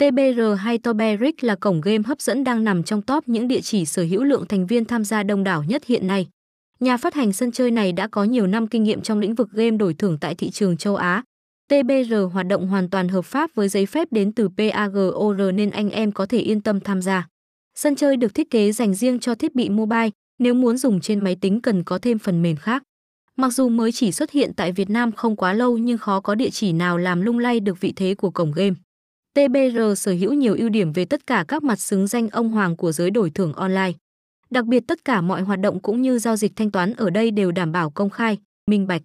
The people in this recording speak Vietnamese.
TBR hay Toberic là cổng game hấp dẫn đang nằm trong top những địa chỉ sở hữu lượng thành viên tham gia đông đảo nhất hiện nay. Nhà phát hành sân chơi này đã có nhiều năm kinh nghiệm trong lĩnh vực game đổi thưởng tại thị trường châu Á. TBR hoạt động hoàn toàn hợp pháp với giấy phép đến từ PAGOR nên anh em có thể yên tâm tham gia. Sân chơi được thiết kế dành riêng cho thiết bị mobile, nếu muốn dùng trên máy tính cần có thêm phần mềm khác. Mặc dù mới chỉ xuất hiện tại Việt Nam không quá lâu nhưng khó có địa chỉ nào làm lung lay được vị thế của cổng game. TBR sở hữu nhiều ưu điểm về tất cả các mặt xứng danh ông hoàng của giới đổi thưởng online. Đặc biệt tất cả mọi hoạt động cũng như giao dịch thanh toán ở đây đều đảm bảo công khai, minh bạch.